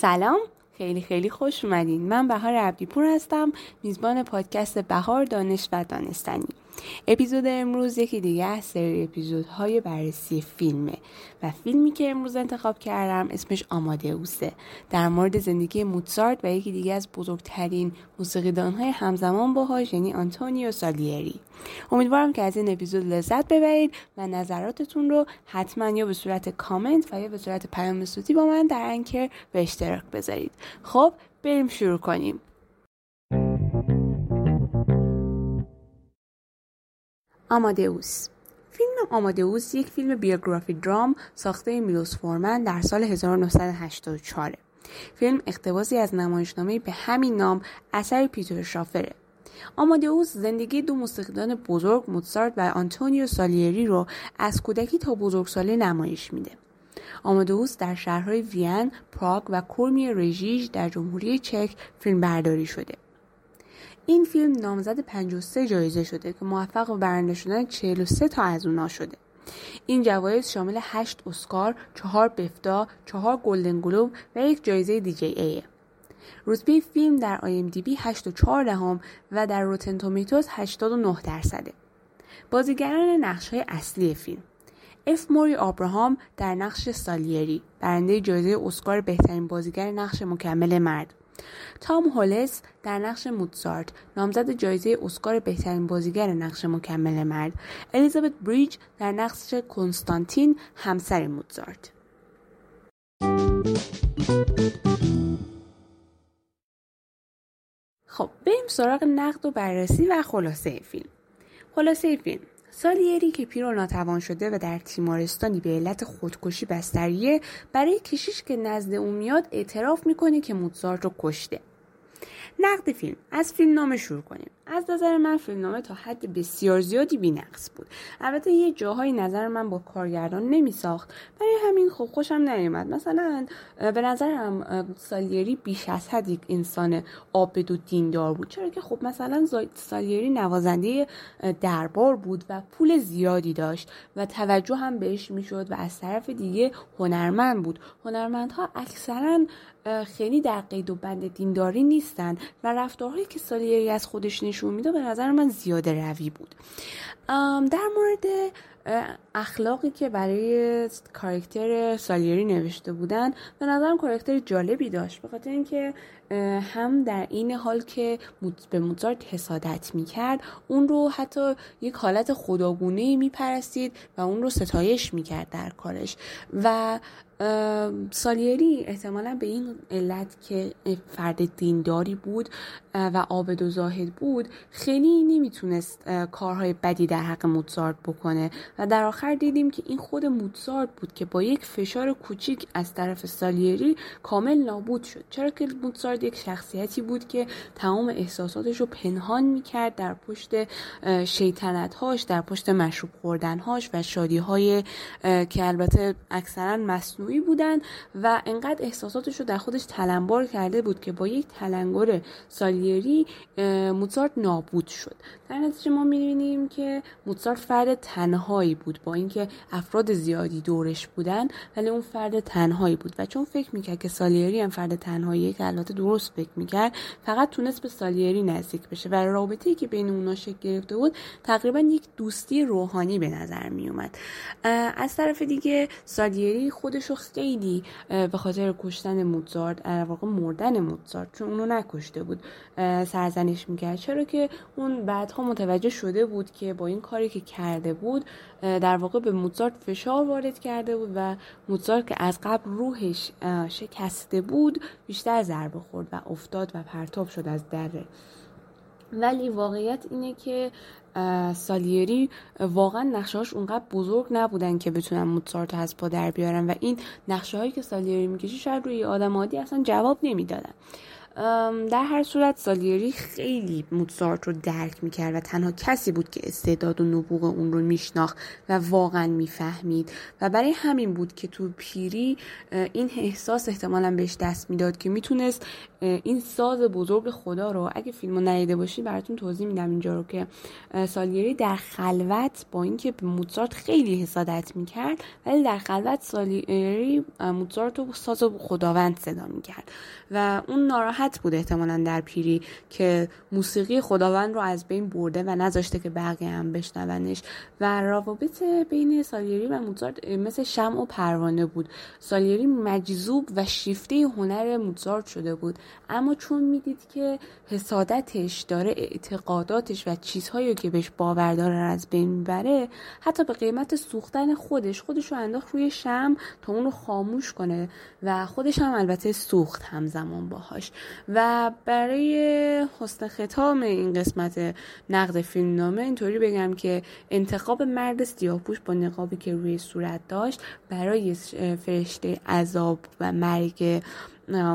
سلام. خیلی خیلی خوش اومدین. من بهار عبدیپور هستم میزبان پادکست بهار دانش و دانستنی. اپیزود امروز یکی دیگه از سری اپیزودهای بررسی فیلمه و فیلمی که امروز انتخاب کردم اسمش آماده اوسه در مورد زندگی موتسارت و یکی دیگه از بزرگترین موسیقیدانهای همزمان باهاش یعنی آنتونیو سالیری. امیدوارم که از این اپیزود لذت ببرید و نظراتتون رو حتما یا به صورت کامنت و یا به صورت پیام صوتی با من در انکر به اشتراک بذارید. خب بریم شروع کنیم. آمادئوس. فیلم آمادئوس یک فیلم بیوگرافی درام ساخته میلوس فورمن در سال 1984 فیلم اقتباسی از نمایشنامه به همین نام اثر پیتر شافره آمادئوس زندگی دو موسیقیدان بزرگ موتسارت و آنتونیو سالیری رو از کودکی تا بزرگسالی نمایش میده. آمادئوس در شهرهای وین، پراگ و کرومیرژیژ در جمهوری چک فیلم برداری شده. این فیلم نامزد 53 جایزه شده که موفق به برنده شدن 43 تا از اونا شده. این جوایز شامل 8 اسکار، 4 بفتا، 4 گلدن گلوب و یک جایزه DGA ه. رتبه فیلم در IMDb 8 و 4 دهم و در Rotten Tomatoes 89 درصده. بازیگران نقش های اصلی فیلم اف موری آبراهام در نقش سالیری برنده جایزه اسکار بهترین بازیگر نقش مکمل مرد تام هولس در نقش موتسارت نامزد جایزه اسکار بهترین بازیگر نقش مکمل مرد. الیزابت بریج در نقش کنستانتین همسر موتسارت. خب بریم سراغ نقد و بررسی و خلاصه فیلم. خلاصه فیلم. سالیری که پیر و ناتوان شده و در تیمارستانی به علت خودکشی بستریه برای کشیش که نزد او میاد اعتراف می‌کنه که موتزارت رو کشته. نقد فیلم. از فیلم نامه شروع کنیم. از نظر من فیلمنامه تا حد بسیار زیادی بینقص بود. البته یه جاهای نظر من با کارگردان نمی ساخت برای همین خب خوشم نیومد. مثلا به نظرم سالیری بیش از حد یک انسان عابد و دیندار بود. چرا که خب مثلا سالیری نوازنده دربار بود و پول زیادی داشت و توجه هم بهش می‌شد و از طرف دیگه هنرمند بود. هنرمندها اکثرا خیلی در قید و بند دینداری نیستن و رفتارهایی که سالیری از خودش نشون میده به نظر من زیاده روی بود. در مورد اخلاقی که برای کارکتر سالیری نوشته بودن به نظرم کارکتر جالبی داشت. به خاطر اینکه هم در این حال که به موزارت حسادت می‌کرد اون رو حتی یک حالت خداگونه میپرستید و اون رو ستایش می‌کرد در کارش. و سالیری احتمالا به این علت که فرد دینداری بود و عابد و زاهد بود خیلی نمی‌تونست کارهای بدی در حق موتسارت بکنه. و در آخر دیدیم که این خود موتسارت بود که با یک فشار کوچیک از طرف سالیری کامل نابود شد. چرا که موتسارت یک شخصیتی بود که تمام احساساتش رو پنهان می‌کرد در پشت شیطنتهاش در پشت مشروب خوردنهاش و شادیهای که البته اکثرا مصنوعی بودن و انقدر احساساتش رو در خودش تلمبار کرده بود که با یک تلنگر سالیری موتسارت نابود شد. در نتیجه ما می‌بینیم که موتسارت فرد تنهایی بود با اینکه افراد زیادی دورش بودن ولی اون فرد تنهایی بود. و چون فکر می‌کرد که سالیری هم فرد تنهایی که البته درست فکر می‌کرد فقط تونست به سالیری نزدیک بشه. و رابطه که بین اونا شکل گرفته بود تقریبا یک دوستی روحانی به نظر میومد از طرف دیگه سالیری خودش رو خیلی به خاطر کشتن موتزارت در واقع مردن موتزارت چون اونو نکشته بود سرزنش می‌کرد. چرا که اون بعدها متوجه شده بود که با این کاری که کرده بود در واقع به موزارت فشار وارد کرده بود و موزارت که از قبل روحش شکسته بود بیشتر ضربه خورد و افتاد و پرتاب شد از دره. ولی واقعیت اینه که سالیری واقعا نقشهاش اونقدر بزرگ نبودن که بتونن موتسارت از پا در بیارن و این نقشه هایی که سالیری می‌کشه شاید روی آدم عادی اصلا جواب نمی‌دادن. در هر صورت سالیری خیلی موتسارت رو درک می‌کرد و تنها کسی بود که استعداد و نبوغ اون رو میشناخت و واقعا می‌فهمید. و برای همین بود که تو پیری این احساس احتمالا بهش دست می‌داد که می‌تونست این ساز بزرگ خدا رو اگه فیلمو ندیده باشید براتون توضیح میدم اینجا رو که سالیری در خلوت با اینکه به موزارت خیلی حسادت می‌کرد ولی در خلوت سالیری موزارت رو ساز خداوند صدا می‌کرد و اون ناراحت بود احتمالا در پیری که موسیقی خداوند رو از بین برده و نذاشته که بقیه هم بشنونش. و روابط بین سالیری و موزارت مثل شم و پروانه بود. سالیری مجذوب و شیفته هنر موزارت شده بود. اما چون می‌دید که حسادتش داره اعتقاداتش و چیزهایی که بهش باور داره از بین می‌بره حتی به قیمت سوختن خودش خودش رو انداخت روی شم تا اون رو خاموش کنه و خودش هم البته سوخت همزمان باهاش. و برای حسن ختام این قسمت نقد فیلم نامه اینطوری بگم که انتخاب مرد سیاهپوش با نقابی که روی صورت داشت برای فرشته عذاب و مرگ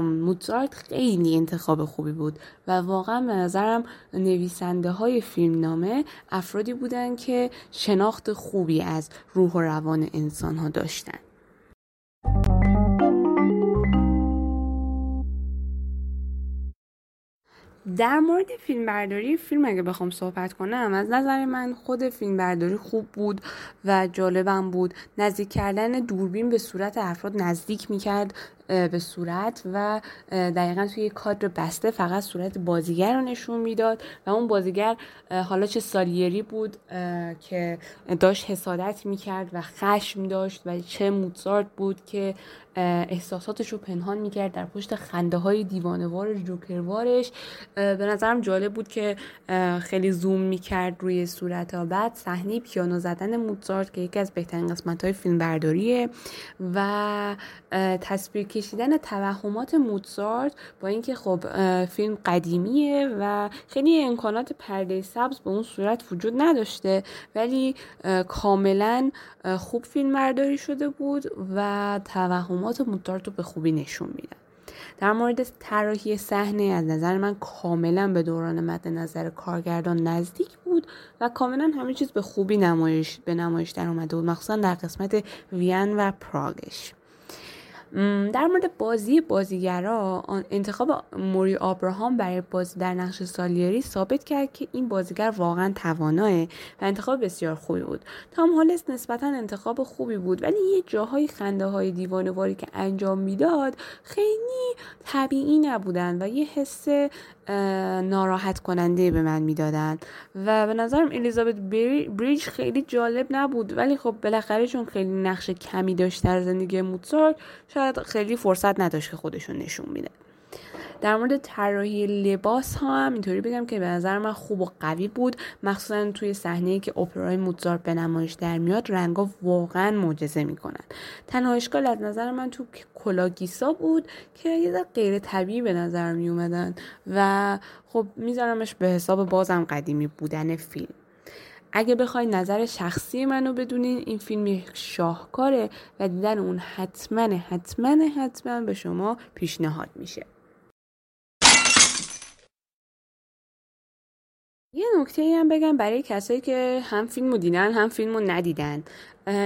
موزارت خیلی انتخاب خوبی بود و واقعا به نظرم نویسنده های فیلم نامه افرادی بودن که شناخت خوبی از روح و روان انسان ها داشتن. در مورد فیلم برداری فیلم اگه بخوام صحبت کنم از نظر من خود فیلم برداری خوب بود و جالبم بود. نزدیک کردن دوربین به صورت افراد نزدیک می‌کرد. به صورت و دقیقا توی کادر بسته فقط صورت بازیگر رو نشون می‌داد و اون بازیگر حالا چه سالیری بود که داشت حسادت می‌کرد و خشم داشت و چه موزارت بود که احساساتش رو پنهان می‌کرد در پشت خنده های دیوانوار جوکروارش به نظرم جالب بود که خیلی زوم می‌کرد روی صورت. ها بعد صحنه پیانو زدن موزارت که یکی از بهترین قسمت های فیلم برداریه و تصویر کشیدن توهمات موزارت با اینکه خب فیلم قدیمیه و خیلی امکانات پرده سبز به اون صورت وجود نداشته ولی کاملا خوب فیلم برداری شده بود و توهمات موزارت رو به خوبی نشون میدن. در مورد طراحی صحنه از نظر من کاملا به دوران مد نظر کارگردان نزدیک بود و کاملا همه چیز به خوبی نمایش به نمایش در اومده بود مخصوصا در قسمت وین و پراگش. در مورد بازی بازیگرا انتخاب موری آبراهام برای بازی در نقش سالیری ثابت کرد که این بازیگر واقعا تواناه و انتخاب بسیار خوبی بود. تام هالس نسبتا انتخاب خوبی بود ولی یه جاهای خنده های دیوانواری که انجام می‌داد خیلی طبیعی نبودن و یه حس ناراحت کننده به من می‌دادن. و به نظرم الیزابت بریج خیلی جالب نبود. ولی خب بالاخره چون خیلی نقش کمی داشت در زندگی موتسارت شاید خیلی فرصت نداشت که خودشون نشون میده در مورد طراحی لباس ها هم اینطوری بگم که به نظر من خوب و قوی بود. مخصوصا توی صحنه که اپرای موزارت به نمایش در میاد رنگا واقعا معجزه می‌کنن. تنها اشکال از نظر من تو کلاگیسا بود که یه غیر طبیعی به نظر می اومدن و خب میذارمش به حساب بازم قدیمی بودن فیلم. اگه بخوای نظر شخصی منو بدونین این فیلم شاهکاره و دیدن اون حتما حتما حتما به شما پیشنهاد میشه یه نکته هم بگم برای کسایی که هم فیلم رو دیدن هم فیلم رو ندیدن.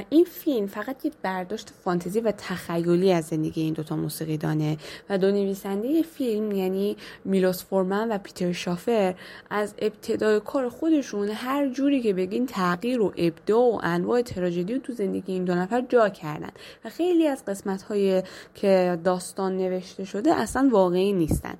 این فیلم فقط یک برداشت فانتزی و تخیلی از زندگی این دوتا موسیقی دانه و دو نویسنده فیلم یعنی میلوس فورمن و پیتر شافر از ابتدای کار خودشون هر جوری که بگین تغییر و ابداع و انواع تراژدی تو زندگی این دو نفر جا کردن و خیلی از قسمت های که داستان نوشته شده اصلا واقعی نیستن.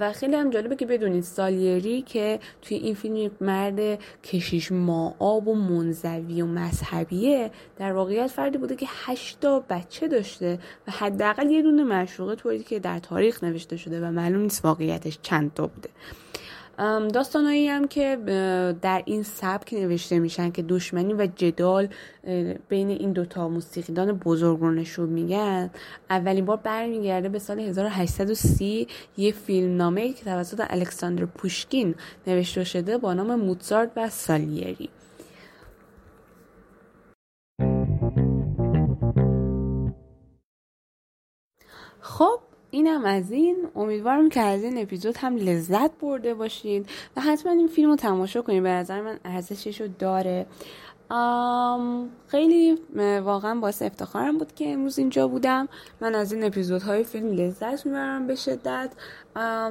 و خیلی هم جالبه که بدونید سالیری که توی این فیلم مرد کشیش آب و منزوی و مذهبیه در واقعیت فردی بوده که هشتا بچه داشته و حداقل یه دونه مشروقه طوری که در تاریخ نوشته شده و معلوم نیست واقعیتش چند تا بوده. داستانهایی هم که در این سبک نوشته میشن که دشمنی و جدال بین این دوتا موسیقیدان بزرگ رو نشون میگن. اولین بار برمیگرده به سال 1830 یه فیلم نامه که توسط الکساندر پوشکین نوشته شده با نام موتزارت و سالیری. خب اینم از این. امیدوارم که از این اپیزود هم لذت برده باشید و حتما این فیلم رو تماشا کنید به نظر من ارزشش رو داره خیلی واقعا باعث افتخارم بود که امروز اینجا بودم. من از این اپیزودهای فیلم لذت می‌برم به شدت.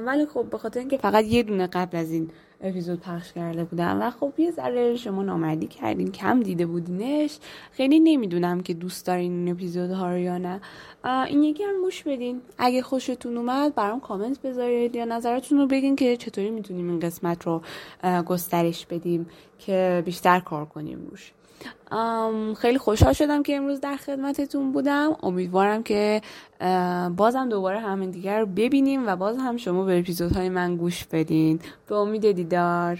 ولی خب به خاطر اینکه فقط یه دونه قبل از این اپیزود پخش کرده بودم و خب یه ذره شما نامردی کردین کم دیده بودینش. خیلی نمی‌دونم که دوست دارین این اپیزودها رو یا نه. این یکی هم موش بدین. اگه خوشتون اومد برام کامنت بذارید یا نظرتون رو بگین که چطوری می‌تونیم این قسمت رو گسترش بدیم که بیشتر کار کنیم روش. خیلی خوشحال شدم که امروز در خدمتتون بودم. امیدوارم که بازم دوباره همین دیگر رو ببینیم و باز هم شما به اپیزودهای من گوش بدین. به امید دیدار.